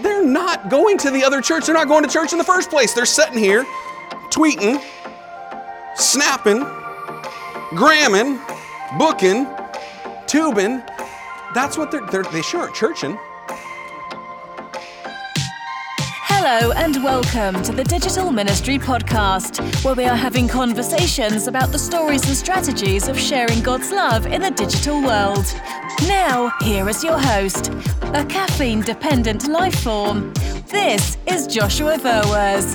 they're not going to the other church. They're not going to church in the first place. They're sitting here tweeting, snapping, gramming, booking, tubing. That's what they're, they're they sure aren't churching. Hello and welcome to the Digital Ministry Podcast, where we are having conversations about the stories and strategies of sharing God's love in the digital world. Now, here is your host, a caffeine dependent life form. This is Joshua Verwers.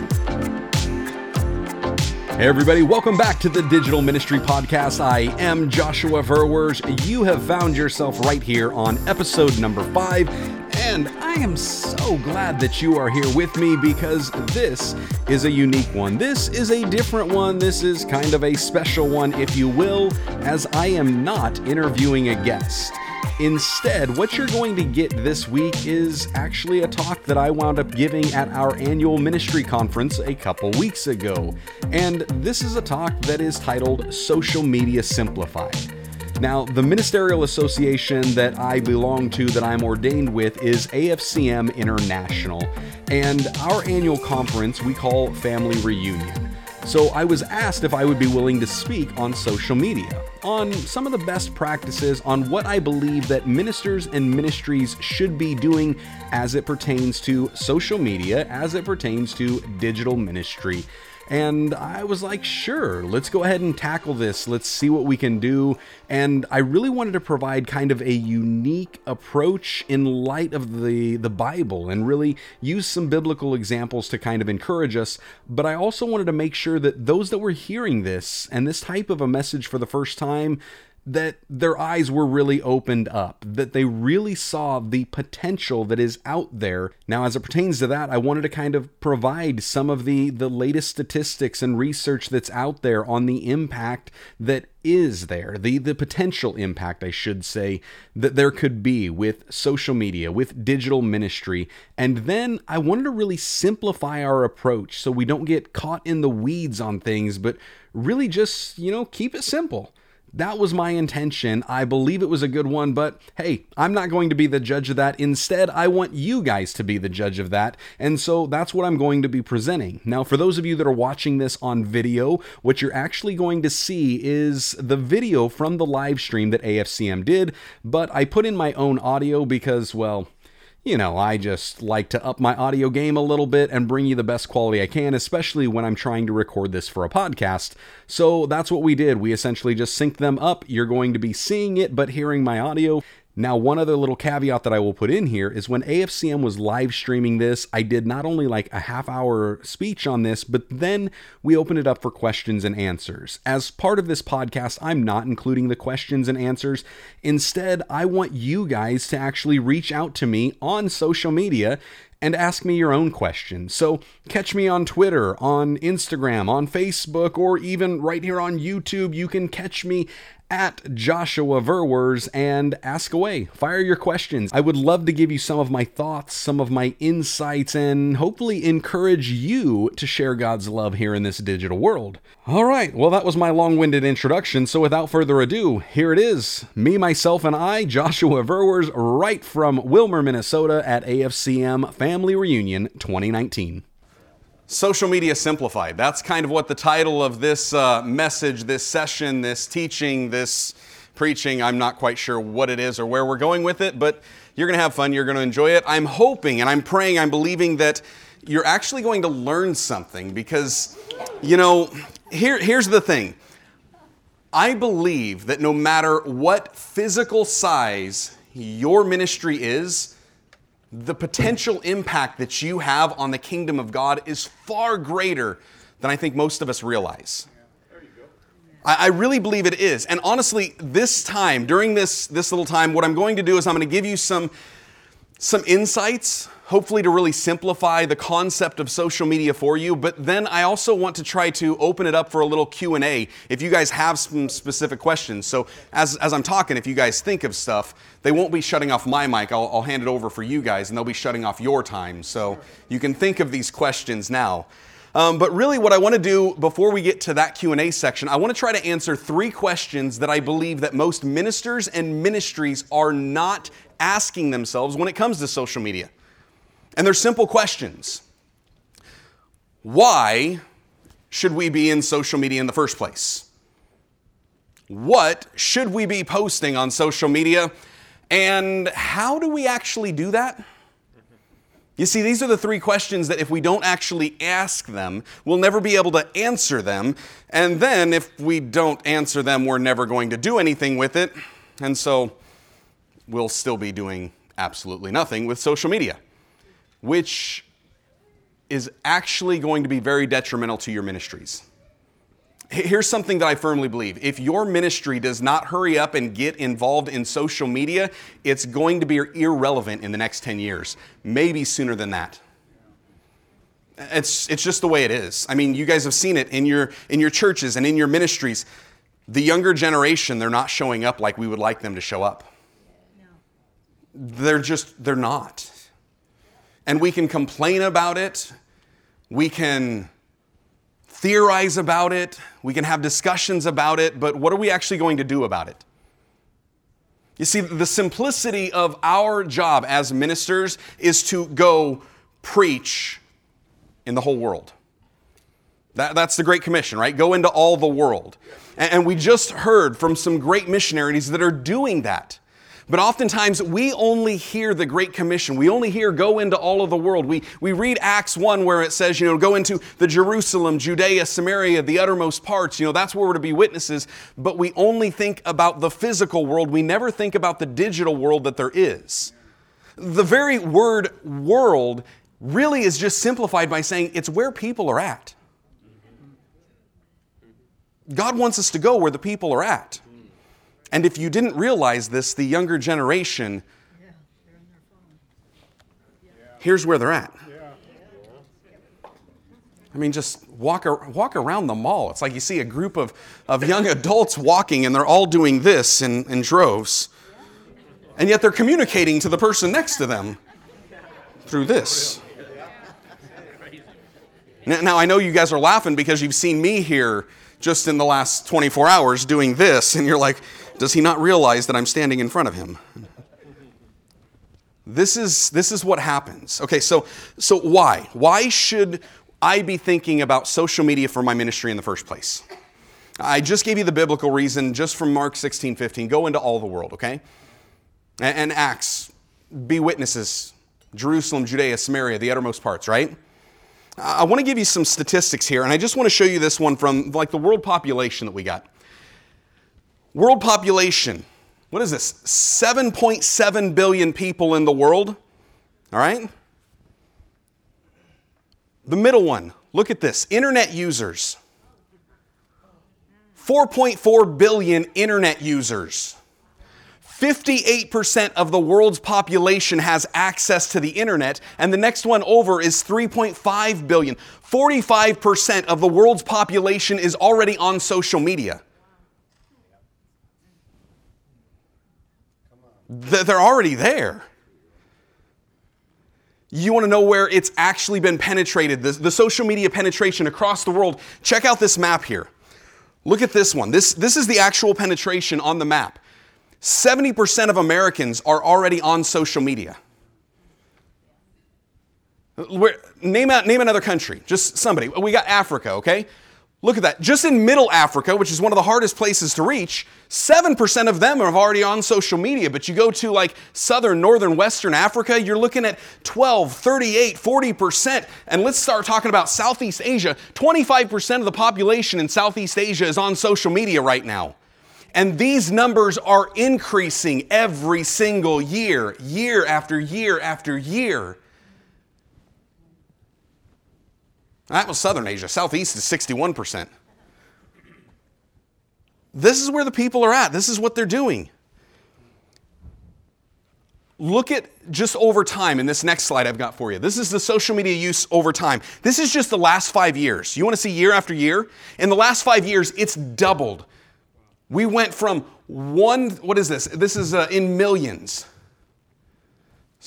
Hey, everybody, welcome back to the Digital Ministry Podcast. I am Joshua Verwers. You have found yourself right here on episode number five. And I am so glad that you are here with me because this is a unique one. This is a different one. This is kind of a special one, if you will, as I am not interviewing a guest. Instead, what you're going to get this week is actually a talk that I wound up giving at our annual ministry conference a couple weeks ago. And this is a talk that is titled Social Media Simplified. Now, the ministerial association that I belong to, that I'm ordained with, is AFCM International. And our annual conference we call Family Reunion. So I was asked if I would be willing to speak on social media, on some of the best practices, on what I believe that ministers and ministries should be doing as it pertains to social media, as it pertains to digital ministry. And I was like, sure, let's go ahead and tackle this. Let's see what we can do. And I really wanted to provide kind of a unique approach in light of the, the Bible and really use some biblical examples to kind of encourage us. But I also wanted to make sure that those that were hearing this and this type of a message for the first time, that their eyes were really opened up, that they really saw the potential that is out there. Now, as it pertains to that, I wanted to kind of provide some of the, the latest statistics and research that's out there on the impact that is there, the, the potential impact, I should say, that there could be with social media, with digital ministry. And then I wanted to really simplify our approach so we don't get caught in the weeds on things, but really just, you know, keep it simple. That was my intention. I believe it was a good one, but hey, I'm not going to be the judge of that. Instead, I want you guys to be the judge of that. And so that's what I'm going to be presenting. Now, for those of you that are watching this on video, what you're actually going to see is the video from the live stream that AFCM did, but I put in my own audio because, well, you know, I just like to up my audio game a little bit and bring you the best quality I can, especially when I'm trying to record this for a podcast. So that's what we did. We essentially just synced them up. You're going to be seeing it, but hearing my audio. Now, one other little caveat that I will put in here is when AFCM was live streaming this, I did not only like a half hour speech on this, but then we opened it up for questions and answers. As part of this podcast, I'm not including the questions and answers. Instead, I want you guys to actually reach out to me on social media and ask me your own questions. So catch me on Twitter, on Instagram, on Facebook, or even right here on YouTube. You can catch me at Joshua Verwers and ask away. Fire your questions. I would love to give you some of my thoughts, some of my insights, and hopefully encourage you to share God's love here in this digital world. All right, well, that was my long winded introduction. So without further ado, here it is me, myself, and I, Joshua Verwers, right from Willmar, Minnesota at AFCM Family Reunion 2019. Social Media Simplified. That's kind of what the title of this uh, message, this session, this teaching, this preaching, I'm not quite sure what it is or where we're going with it, but you're going to have fun. You're going to enjoy it. I'm hoping and I'm praying, I'm believing that you're actually going to learn something because, you know, here, here's the thing. I believe that no matter what physical size your ministry is, the potential impact that you have on the kingdom of God is far greater than I think most of us realize. I, really believe it is. And honestly, this time, during this, this little time, what I'm going to do is I'm going to give you some, some insights hopefully to really simplify the concept of social media for you but then i also want to try to open it up for a little q&a if you guys have some specific questions. So as, as i'm talking if you guys think of stuff they won't be shutting off my mic. I'll, I'll hand it over for you guys and they'll be shutting off your time. So you can think of these questions now. Um, but really what i want to do before we get to that q&a section i want to try to answer three questions that i believe that most ministers and ministries are not asking themselves when it comes to social media And they're simple questions. Why should we be in social media in the first place? What should we be posting on social media? And how do we actually do that? You see, these are the three questions that if we don't actually ask them, we'll never be able to answer them. And then if we don't answer them, we're never going to do anything with it. And so we'll still be doing absolutely nothing with social media, which is actually going to be very detrimental to your ministries. Here's something that I firmly believe. If your ministry does not hurry up and get involved in social media, it's going to be irrelevant in the next 10 years, maybe sooner than that. It's, it's just the way it is. I mean, you guys have seen it in your, in your churches and in your ministries. The younger generation, they're not showing up like we would like them to show up. They're just, they're not. And we can complain about it. We can theorize about it, we can have discussions about it, but what are we actually going to do about it? You see, the simplicity of our job as ministers is to go preach in the whole world. That, that's the Great Commission, right? Go into all the world. And, and we just heard from some great missionaries that are doing that. But oftentimes we only hear the Great Commission. We only hear go into all of the world. We, we read Acts 1 where it says, you know, go into the Jerusalem, Judea, Samaria, the uttermost parts. You know, that's where we're to be witnesses. But we only think about the physical world. We never think about the digital world that there is. The very word world really is just simplified by saying it's where people are at. God wants us to go where the people are at. And if you didn't realize this, the younger generation, here's where they're at. I mean, just walk, walk around the mall. It's like you see a group of, of young adults walking and they're all doing this in, in droves. And yet they're communicating to the person next to them through this. Now, I know you guys are laughing because you've seen me here just in the last 24 hours doing this, and you're like, does he not realize that I'm standing in front of him? This is, this is what happens. Okay, so, so why? Why should I be thinking about social media for my ministry in the first place? I just gave you the biblical reason just from Mark 16, 15. Go into all the world, okay? And, and Acts, be witnesses. Jerusalem, Judea, Samaria, the uttermost parts, right? I want to give you some statistics here, and I just want to show you this one from like the world population that we got. World population, what is this? 7.7 billion people in the world. All right? The middle one, look at this internet users. 4.4 billion internet users. 58% of the world's population has access to the internet, and the next one over is 3.5 billion. 45% of the world's population is already on social media. They're already there. You want to know where it's actually been penetrated, the, the, social media penetration across the world? Check out this map here. Look at this one. This, this is the actual penetration on the map. 70% of Americans are already on social media. Where, name, out, name another country, just somebody. We got Africa, okay? Look at that. Just in Middle Africa, which is one of the hardest places to reach, 7% of them are already on social media. But you go to like Southern, Northern, Western Africa, you're looking at 12, 38, 40%. And let's start talking about Southeast Asia. 25% of the population in Southeast Asia is on social media right now. And these numbers are increasing every single year, year after year after year. That was Southern Asia. Southeast is 61%. This is where the people are at. This is what they're doing. Look at just over time in this next slide I've got for you. This is the social media use over time. This is just the last five years. You want to see year after year? In the last five years, it's doubled. We went from one, what is this? This is uh, in millions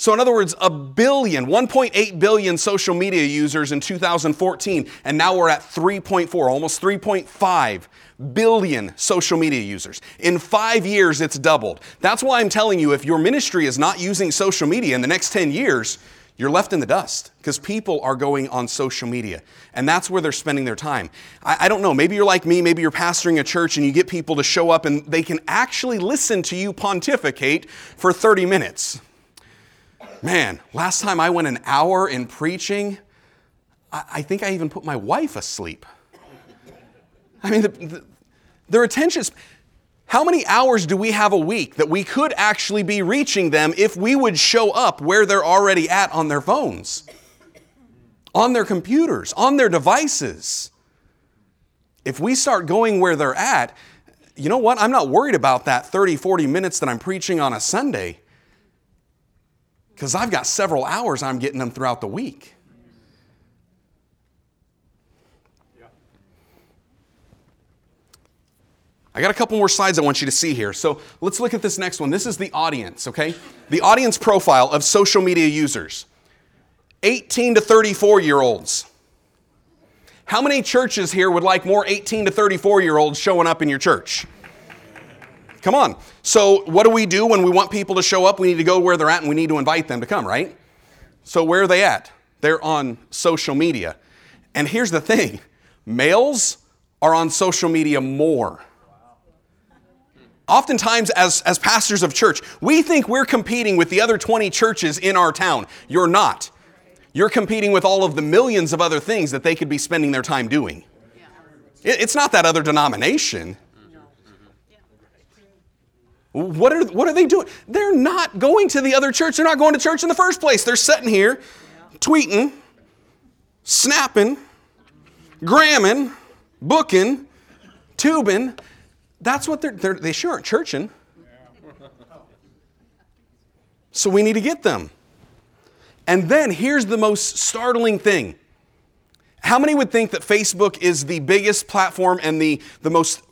so, in other words, a billion, 1.8 billion social media users in 2014, and now we're at 3.4, almost 3.5 billion social media users. In five years, it's doubled. That's why I'm telling you if your ministry is not using social media in the next 10 years, You're left in the dust because people are going on social media and that's where they're spending their time. I, I, don't know, maybe you're like me, maybe you're pastoring a church and you get people to show up and they can actually listen to you pontificate for 30 minutes. Man, last time I went an hour in preaching, I, I think I even put my wife asleep. I mean, the, the, their attention how many hours do we have a week that we could actually be reaching them if we would show up where they're already at on their phones, on their computers, on their devices? If we start going where they're at, you know what? I'm not worried about that 30, 40 minutes that I'm preaching on a Sunday because I've got several hours I'm getting them throughout the week. I got a couple more slides I want you to see here. So let's look at this next one. This is the audience, okay? The audience profile of social media users 18 to 34 year olds. How many churches here would like more 18 to 34 year olds showing up in your church? Come on. So, what do we do when we want people to show up? We need to go where they're at and we need to invite them to come, right? So, where are they at? They're on social media. And here's the thing males are on social media more Oftentimes, as, as pastors of church, we think we're competing with the other 20 churches in our town. You're not. You're competing with all of the millions of other things that they could be spending their time doing. It's not that other denomination. What are, what are they doing? They're not going to the other church. They're not going to church in the first place. They're sitting here, tweeting, snapping, gramming, booking, tubing, that's what they're, they're they sure aren't churching. So we need to get them. And then here's the most startling thing. How many would think that Facebook is the biggest platform and the, the most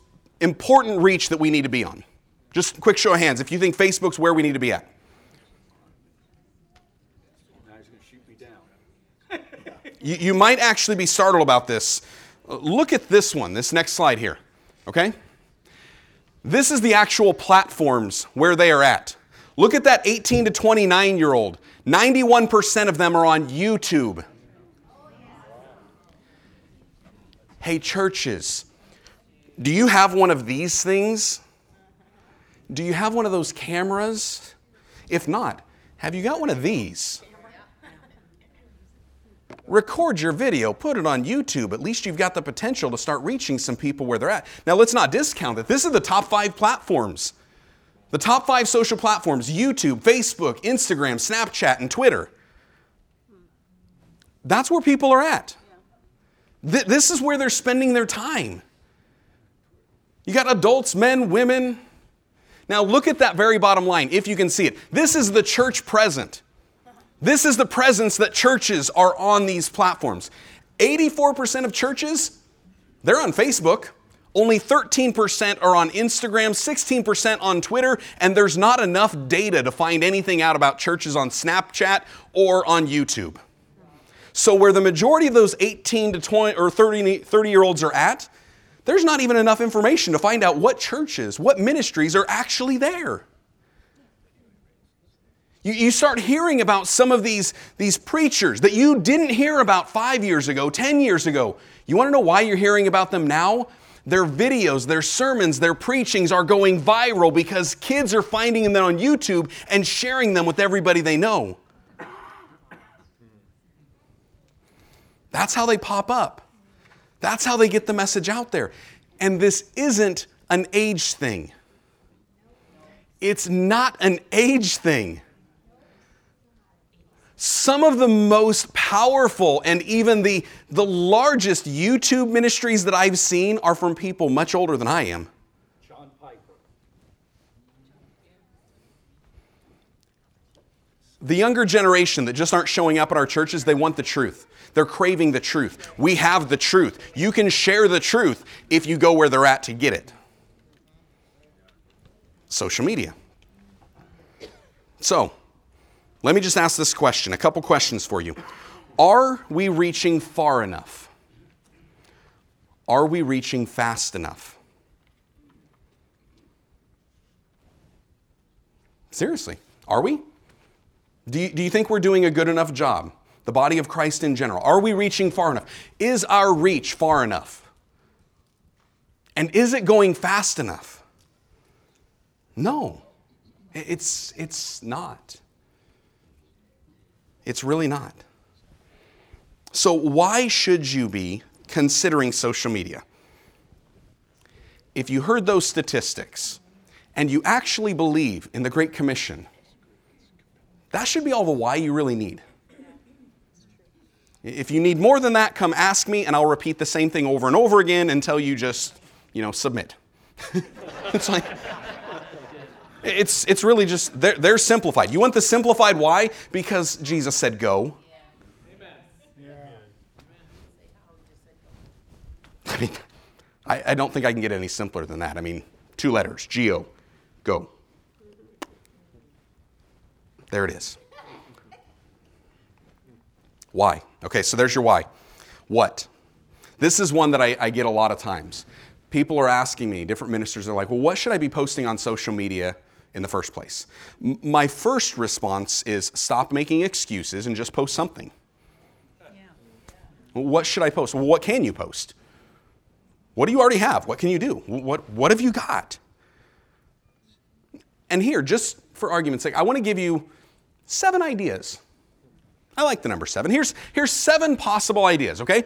important reach that we need to be on? Just quick show of hands if you think Facebook's where we need to be at. you, you might actually be startled about this. Look at this one, this next slide here, okay? This is the actual platforms where they are at. Look at that 18 to 29 year old. 91% of them are on YouTube. Hey, churches, do you have one of these things? Do you have one of those cameras? If not, have you got one of these? record your video, put it on YouTube. At least you've got the potential to start reaching some people where they're at. Now, let's not discount that. This is the top five platforms. The top five social platforms YouTube, Facebook, Instagram, Snapchat, and Twitter. That's where people are at. Th- this is where they're spending their time. You got adults, men, women. Now, look at that very bottom line, if you can see it. This is the church present. This is the presence that churches are on these platforms. 84% of churches, they're on Facebook. Only 13% are on Instagram, 16% on Twitter, and there's not enough data to find anything out about churches on Snapchat or on YouTube. So, where the majority of those 18 to 20 or 30, 30 year olds are at, there's not even enough information to find out what churches, what ministries are actually there. You, you start hearing about some of these, these preachers that you didn't hear about five years ago, 10 years ago. You want to know why you're hearing about them now? Their videos, their sermons, their preachings are going viral because kids are finding them on YouTube and sharing them with everybody they know. That's how they pop up. That's how they get the message out there. And this isn't an age thing. It's not an age thing. Some of the most powerful and even the, the largest YouTube ministries that I've seen are from people much older than I am. The younger generation that just aren't showing up at our churches, they want the truth. They're craving the truth. We have the truth. You can share the truth if you go where they're at to get it. Social media. So, let me just ask this question a couple questions for you. Are we reaching far enough? Are we reaching fast enough? Seriously, are we? Do you, do you think we're doing a good enough job? The body of Christ in general. Are we reaching far enough? Is our reach far enough? And is it going fast enough? No, it's, it's not. It's really not. So, why should you be considering social media? If you heard those statistics and you actually believe in the Great Commission, that should be all the why you really need. If you need more than that, come ask me and I'll repeat the same thing over and over again until you just, you know, submit. it's like, it's, it's really just, they're, they're simplified. You want the simplified why? Because Jesus said go. I mean, I, I don't think I can get any simpler than that. I mean, two letters, G-O, go. There it is. Why? Okay, so there's your why. What? This is one that I, I, get a lot of times. People are asking me, different ministers are like, well, what should I be posting on social media in the first place? M- my first response is stop making excuses and just post something. Yeah. What should I post? Well, what can you post? What do you already have? What can you do? What, what have you got? And here, just for argument's sake, I want to give you seven ideas. I like the number seven. Here's, here's seven possible ideas, okay?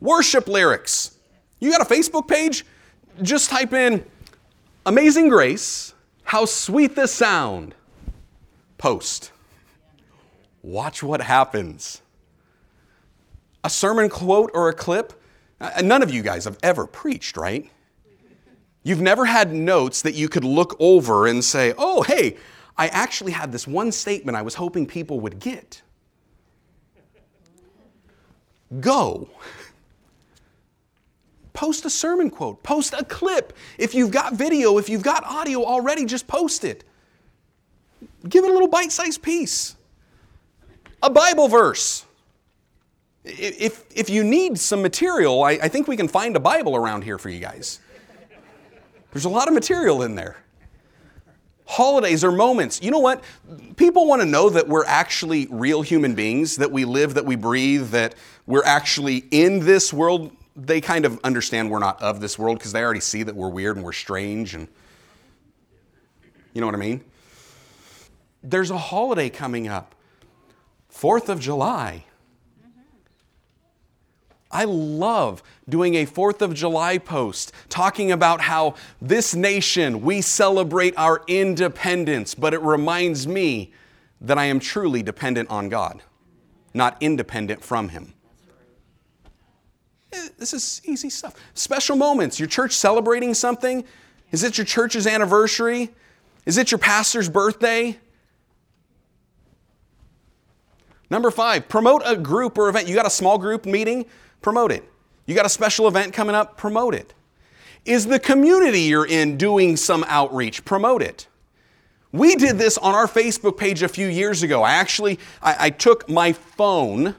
Worship lyrics. You got a Facebook page? Just type in Amazing Grace, how sweet the sound. Post. Watch what happens. A sermon quote or a clip? Uh, none of you guys have ever preached, right? You've never had notes that you could look over and say, oh, hey, I actually had this one statement I was hoping people would get. Go. Post a sermon quote, post a clip. If you've got video, if you've got audio already, just post it. Give it a little bite sized piece. A Bible verse. If, if you need some material, I, I think we can find a Bible around here for you guys. There's a lot of material in there holidays or moments. You know what? People want to know that we're actually real human beings, that we live, that we breathe, that we're actually in this world. They kind of understand we're not of this world because they already see that we're weird and we're strange and you know what I mean? There's a holiday coming up. 4th of July. I love doing a 4th of July post talking about how this nation, we celebrate our independence, but it reminds me that I am truly dependent on God, not independent from Him. Eh, this is easy stuff. Special moments. Your church celebrating something? Is it your church's anniversary? Is it your pastor's birthday? Number five, promote a group or event. You got a small group meeting? Promote it. You got a special event coming up? Promote it. Is the community you're in doing some outreach? Promote it. We did this on our Facebook page a few years ago. I actually I, I took my phone,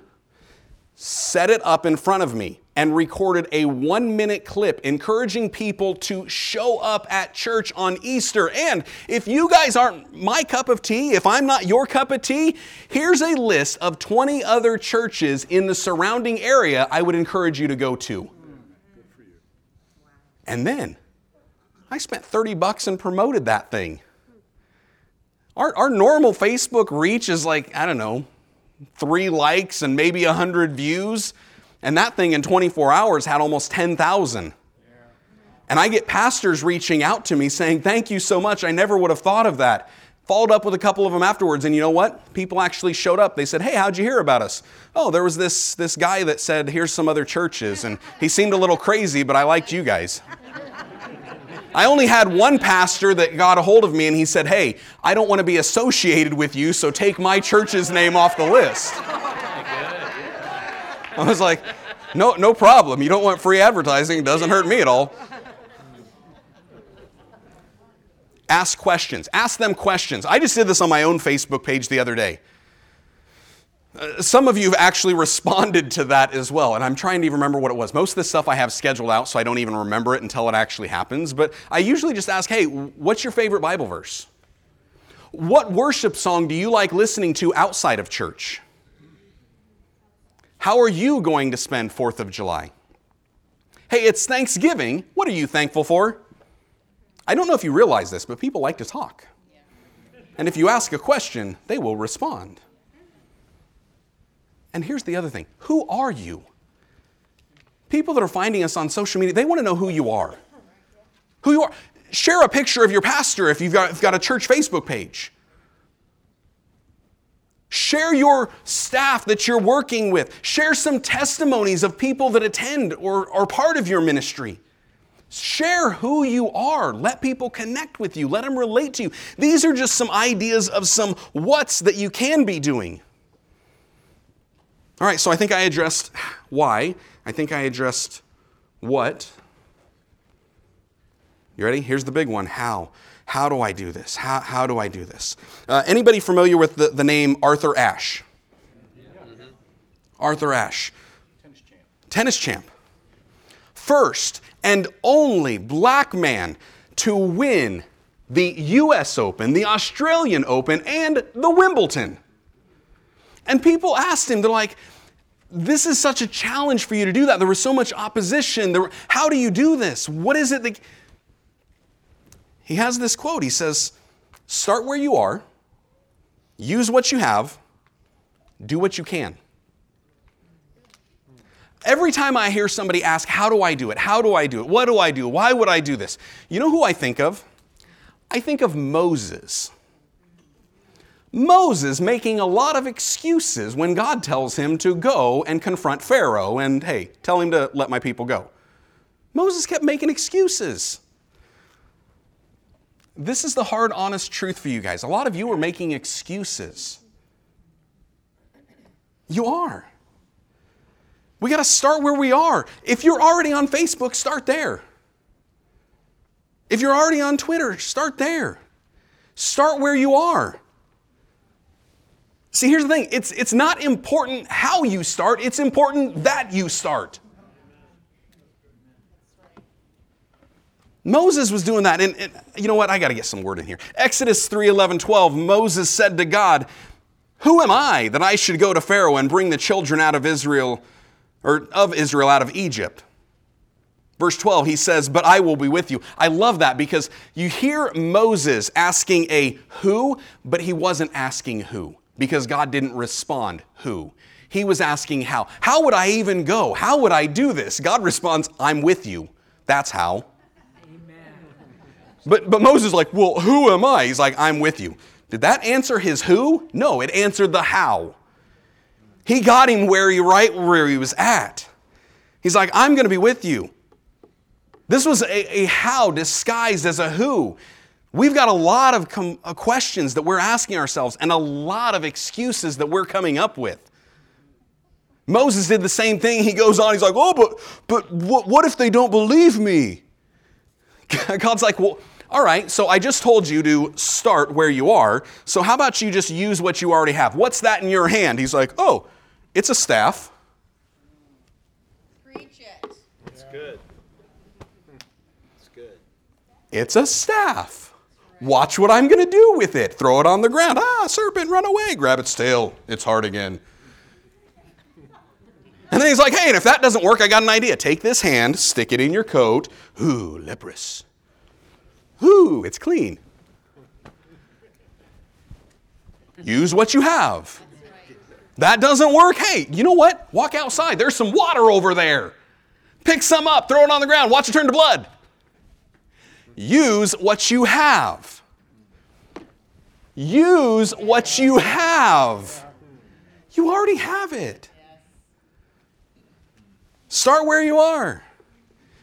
set it up in front of me, and recorded a one minute clip encouraging people to show up at church on Easter. And if you guys aren't my cup of tea, if I'm not your cup of tea, here's a list of 20 other churches in the surrounding area I would encourage you to go to. And then I spent 30 bucks and promoted that thing. Our, our normal Facebook reach is like, I don't know, three likes and maybe 100 views. And that thing in 24 hours had almost 10,000. And I get pastors reaching out to me saying, Thank you so much. I never would have thought of that. Followed up with a couple of them afterwards, and you know what? People actually showed up. They said, Hey, how'd you hear about us? Oh, there was this, this guy that said, Here's some other churches. And he seemed a little crazy, but I liked you guys. I only had one pastor that got a hold of me and he said, Hey, I don't want to be associated with you, so take my church's name off the list. I was like, no, no problem. You don't want free advertising. It doesn't hurt me at all. Ask questions. Ask them questions. I just did this on my own Facebook page the other day. Uh, some of you have actually responded to that as well, and I'm trying to even remember what it was. Most of the stuff I have scheduled out, so I don't even remember it until it actually happens. But I usually just ask, hey, what's your favorite Bible verse? What worship song do you like listening to outside of church? How are you going to spend 4th of July? Hey, it's Thanksgiving. What are you thankful for? I don't know if you realize this, but people like to talk. And if you ask a question, they will respond. And here's the other thing who are you? People that are finding us on social media, they want to know who you are. Who you are. Share a picture of your pastor if you've got, if you've got a church Facebook page. Share your staff that you're working with. Share some testimonies of people that attend or are part of your ministry. Share who you are. Let people connect with you. Let them relate to you. These are just some ideas of some what's that you can be doing. All right, so I think I addressed why. I think I addressed what. You ready? Here's the big one how. How do I do this? How, how do I do this? Uh, anybody familiar with the, the name Arthur Ashe? Mm-hmm. Arthur Ashe. Tennis champ. Tennis champ. First and only black man to win the US Open, the Australian Open, and the Wimbledon. And people asked him, they're like, this is such a challenge for you to do that. There was so much opposition. There, how do you do this? What is it that. He has this quote. He says, Start where you are, use what you have, do what you can. Every time I hear somebody ask, How do I do it? How do I do it? What do I do? Why would I do this? You know who I think of? I think of Moses. Moses making a lot of excuses when God tells him to go and confront Pharaoh and, hey, tell him to let my people go. Moses kept making excuses. This is the hard, honest truth for you guys. A lot of you are making excuses. You are. We got to start where we are. If you're already on Facebook, start there. If you're already on Twitter, start there. Start where you are. See, here's the thing it's, it's not important how you start, it's important that you start. Moses was doing that. And, and you know what? I got to get some word in here. Exodus 3 11, 12. Moses said to God, Who am I that I should go to Pharaoh and bring the children out of Israel, or of Israel out of Egypt? Verse 12, he says, But I will be with you. I love that because you hear Moses asking a who, but he wasn't asking who because God didn't respond who. He was asking how. How would I even go? How would I do this? God responds, I'm with you. That's how. But, but Moses is like, Well, who am I? He's like, I'm with you. Did that answer his who? No, it answered the how. He got him where he right where he was at. He's like, I'm going to be with you. This was a, a how disguised as a who. We've got a lot of com- uh, questions that we're asking ourselves and a lot of excuses that we're coming up with. Moses did the same thing. He goes on, he's like, Oh, but, but what, what if they don't believe me? God's like, Well, all right, so I just told you to start where you are. So how about you just use what you already have? What's that in your hand? He's like, Oh, it's a staff. Preach it. It's good. It's good. It's a staff. Watch what I'm going to do with it. Throw it on the ground. Ah, serpent, run away. Grab its tail. It's hard again. And then he's like, hey, and if that doesn't work, I got an idea. Take this hand, stick it in your coat. Ooh, leprous. Ooh, it's clean. Use what you have. That doesn't work. Hey, you know what? Walk outside. There's some water over there. Pick some up, throw it on the ground, watch it turn to blood. Use what you have. Use what you have. You already have it. Start where you are.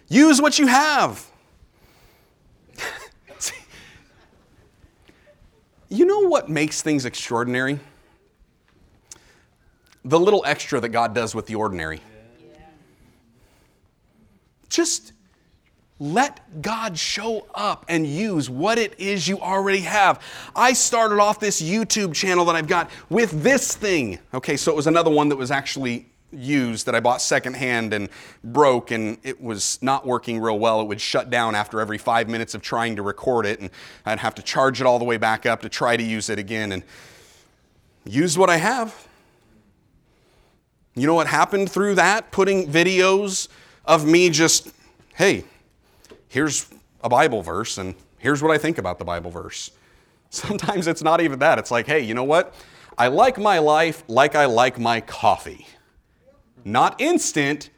Use what you have. You know what makes things extraordinary? The little extra that God does with the ordinary. Just let God show up and use what it is you already have. I started off this YouTube channel that I've got with this thing. Okay, so it was another one that was actually used that I bought secondhand and broke and it was not working real well. It would shut down after every five minutes of trying to record it, and I'd have to charge it all the way back up to try to use it again and use what I have. You know what happened through that? Putting videos of me just, hey, here's a Bible verse and here's what I think about the Bible verse. Sometimes it's not even that. It's like, hey, you know what? I like my life like I like my coffee. Not instant,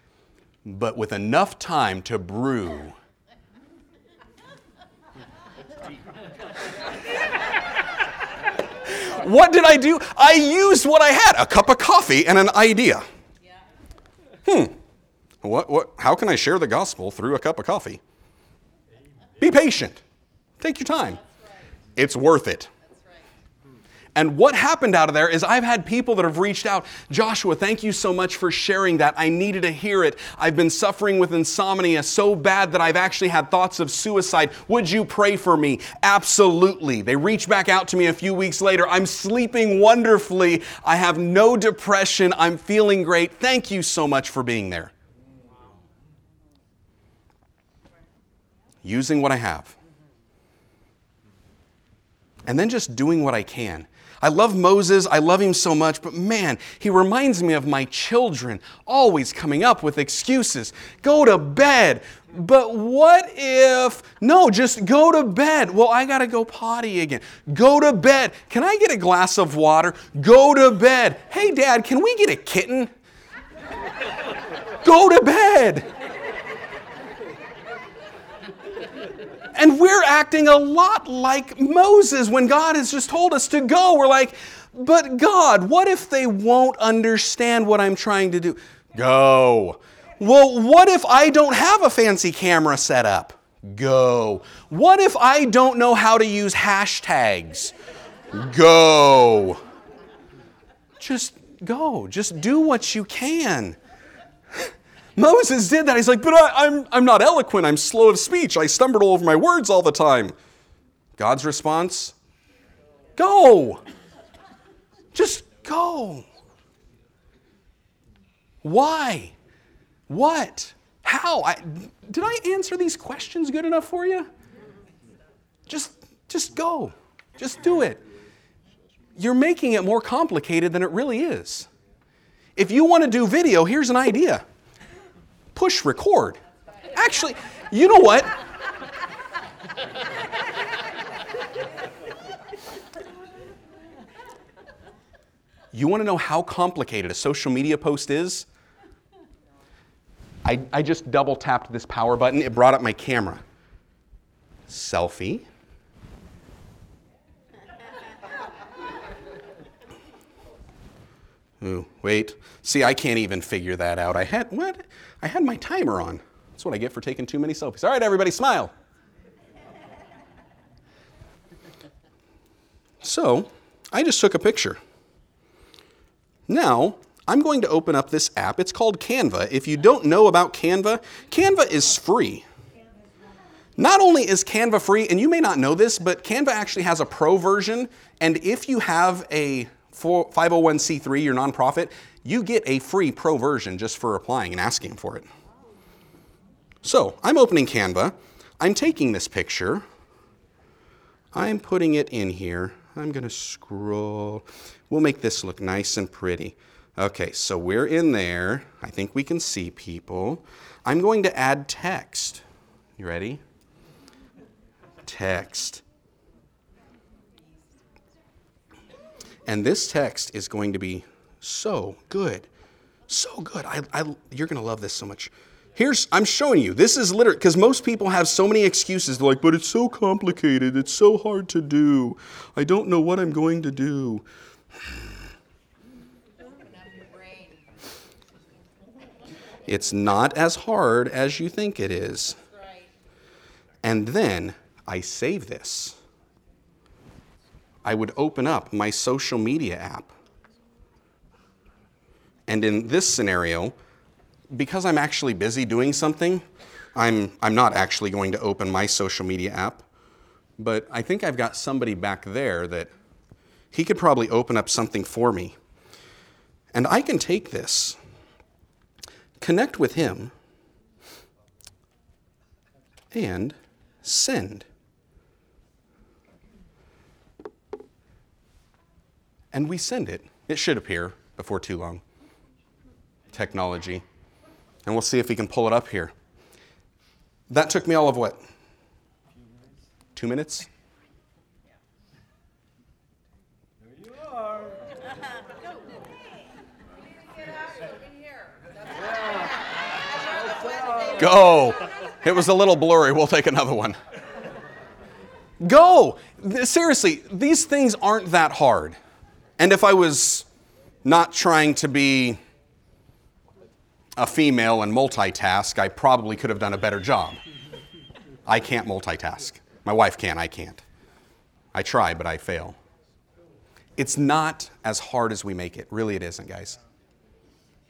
but with enough time to brew. what did I do? I used what I had a cup of coffee and an idea. Hmm. What, what, how can I share the gospel through a cup of coffee? Be patient. Take your time. It's worth it. And what happened out of there is I've had people that have reached out, Joshua, thank you so much for sharing that. I needed to hear it. I've been suffering with insomnia so bad that I've actually had thoughts of suicide. Would you pray for me? Absolutely. They reached back out to me a few weeks later. I'm sleeping wonderfully. I have no depression. I'm feeling great. Thank you so much for being there. Using what I have. And then just doing what I can. I love Moses, I love him so much, but man, he reminds me of my children, always coming up with excuses. Go to bed. But what if, no, just go to bed. Well, I got to go potty again. Go to bed. Can I get a glass of water? Go to bed. Hey, Dad, can we get a kitten? go to bed. And we're acting a lot like Moses when God has just told us to go. We're like, but God, what if they won't understand what I'm trying to do? Go. Well, what if I don't have a fancy camera set up? Go. What if I don't know how to use hashtags? Go. Just go. Just do what you can. Moses did that. He's like, but I, am I'm, I'm not eloquent. I'm slow of speech. I stumbled all over my words all the time. God's response go. Just go. Why? What? How? I, did I answer these questions good enough for you? Just, just go. Just do it. You're making it more complicated than it really is. If you want to do video, here's an idea push record. Actually, you know what? You want to know how complicated a social media post is? I, I just double tapped this power button, it brought up my camera. Selfie. Ooh, wait. See, I can't even figure that out. I had what? I had my timer on. That's what I get for taking too many selfies. All right, everybody, smile. So, I just took a picture. Now, I'm going to open up this app. It's called Canva. If you don't know about Canva, Canva is free. Not only is Canva free, and you may not know this, but Canva actually has a pro version. And if you have a 501c3, your nonprofit, you get a free pro version just for applying and asking for it. So I'm opening Canva. I'm taking this picture. I'm putting it in here. I'm going to scroll. We'll make this look nice and pretty. Okay, so we're in there. I think we can see people. I'm going to add text. You ready? Text. And this text is going to be so good. So good. I, I, you're going to love this so much. Here's, I'm showing you. This is literally, because most people have so many excuses. They're like, but it's so complicated. It's so hard to do. I don't know what I'm going to do. It's not as hard as you think it is. And then I save this. I would open up my social media app. And in this scenario, because I'm actually busy doing something, I'm, I'm not actually going to open my social media app. But I think I've got somebody back there that he could probably open up something for me. And I can take this connect with Him, and send. And we send it. It should appear before too long. Technology. And we'll see if we can pull it up here. That took me all of what? Two minutes? Go. It was a little blurry. We'll take another one. Go. Seriously, these things aren't that hard. And if I was not trying to be a female and multitask, I probably could have done a better job. I can't multitask. My wife can, I can't. I try, but I fail. It's not as hard as we make it. Really, it isn't, guys.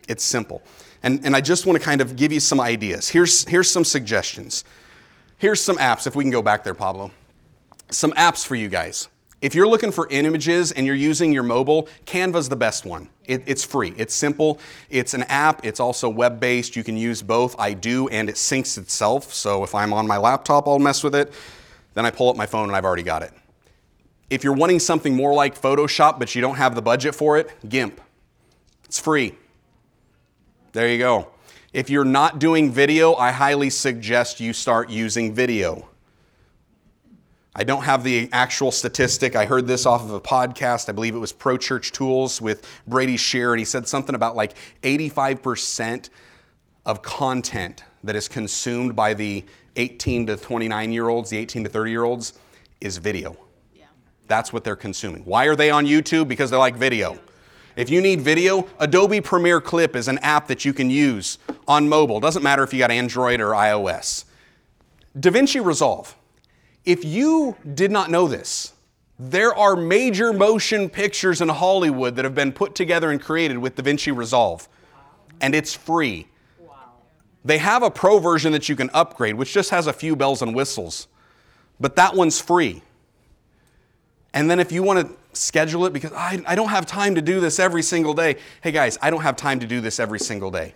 It's simple. And, and I just want to kind of give you some ideas. Here's, here's some suggestions. Here's some apps, if we can go back there, Pablo. Some apps for you guys. If you're looking for images and you're using your mobile, Canva's the best one. It, it's free, it's simple, it's an app, it's also web based. You can use both. I do, and it syncs itself. So if I'm on my laptop, I'll mess with it. Then I pull up my phone and I've already got it. If you're wanting something more like Photoshop, but you don't have the budget for it, GIMP. It's free. There you go. If you're not doing video, I highly suggest you start using video. I don't have the actual statistic. I heard this off of a podcast. I believe it was Pro Church Tools with Brady Shearer, and he said something about like 85% of content that is consumed by the 18 to 29 year olds, the 18 to 30 year olds, is video. Yeah. That's what they're consuming. Why are they on YouTube? Because they like video. If you need video, Adobe Premiere Clip is an app that you can use on mobile. Doesn't matter if you got Android or iOS. DaVinci Resolve. If you did not know this, there are major motion pictures in Hollywood that have been put together and created with DaVinci Resolve, and it's free. They have a pro version that you can upgrade, which just has a few bells and whistles, but that one's free. And then if you want to schedule it because I, I don't have time to do this every single day. Hey guys, I don't have time to do this every single day.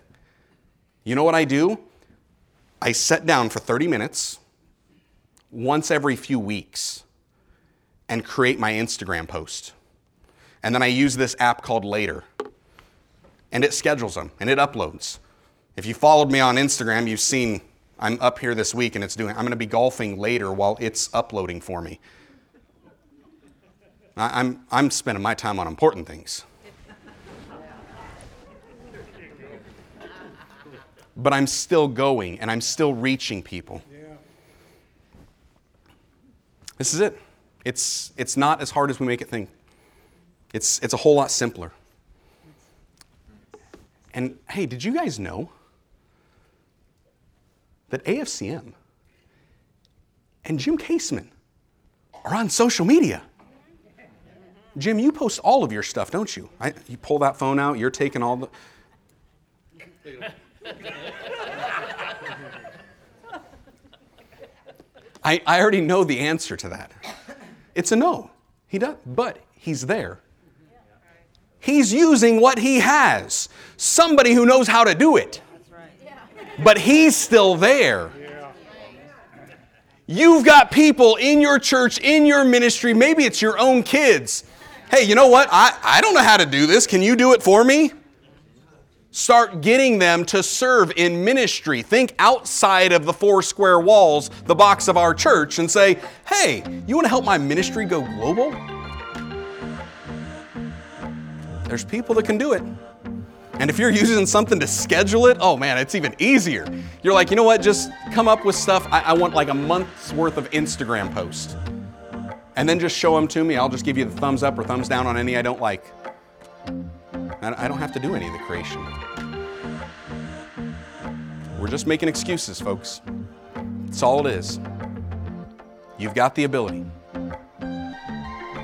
You know what I do? I sit down for 30 minutes once every few weeks and create my Instagram post. And then I use this app called Later. And it schedules them and it uploads. If you followed me on Instagram, you've seen I'm up here this week and it's doing I'm going to be golfing later while it's uploading for me. I'm, I'm spending my time on important things. but I'm still going and I'm still reaching people. This is it. It's, it's not as hard as we make it think. It's, it's a whole lot simpler. And hey, did you guys know that AFCM and Jim Caseman are on social media? Jim, you post all of your stuff, don't you? I, you pull that phone out, you're taking all the. I, I already know the answer to that. It's a no. He does, but he's there. He's using what he has. Somebody who knows how to do it. But he's still there. You've got people in your church, in your ministry, maybe it's your own kids hey, you know what? I, I don't know how to do this. Can you do it for me? Start getting them to serve in ministry. Think outside of the four square walls, the box of our church, and say, hey, you want to help my ministry go global? There's people that can do it. And if you're using something to schedule it, oh man, it's even easier. You're like, you know what? Just come up with stuff. I, I want like a month's worth of Instagram posts and then just show them to me. I'll just give you the thumbs up or thumbs down on any I don't like. I don't have to do any of the creation. We're just making excuses, folks. That's all it is. You've got the ability.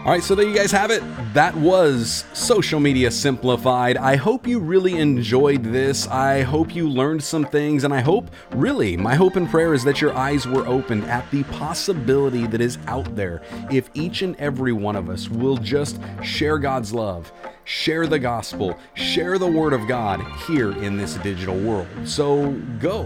All right, so there you guys have it. That was Social Media Simplified. I hope you really enjoyed this. I hope you learned some things, and I hope, really, my hope and prayer is that your eyes were opened at the possibility that is out there if each and every one of us will just share God's love share the gospel, share the word of God here in this digital world. So go,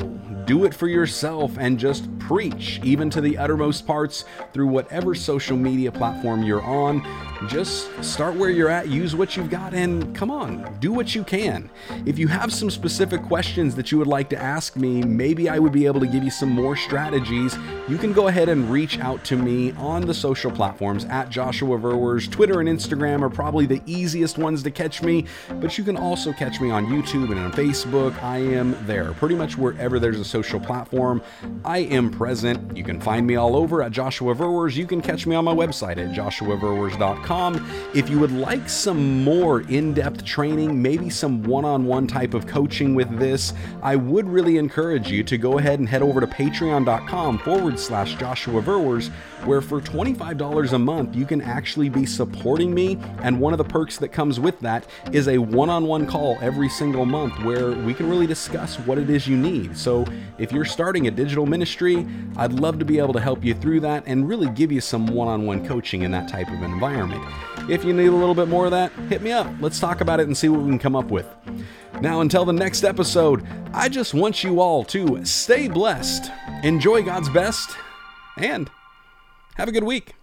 do it for yourself, and just preach, even to the uttermost parts, through whatever social media platform you're on. Just start where you're at, use what you've got, and come on, do what you can. If you have some specific questions that you would like to ask me, maybe I would be able to give you some more strategies. You can go ahead and reach out to me on the social platforms at Joshua Verwers. Twitter and Instagram are probably the easiest one ones to catch me, but you can also catch me on YouTube and on Facebook. I am there. Pretty much wherever there's a social platform, I am present. You can find me all over at Joshua Verwers. You can catch me on my website at joshuaverwers.com. If you would like some more in depth training, maybe some one on one type of coaching with this, I would really encourage you to go ahead and head over to patreon.com forward slash Joshua Verwers, where for $25 a month, you can actually be supporting me. And one of the perks that comes with that is a one on one call every single month where we can really discuss what it is you need. So if you're starting a digital ministry, I'd love to be able to help you through that and really give you some one on one coaching in that type of environment. If you need a little bit more of that, hit me up. Let's talk about it and see what we can come up with. Now, until the next episode, I just want you all to stay blessed, enjoy God's best, and have a good week.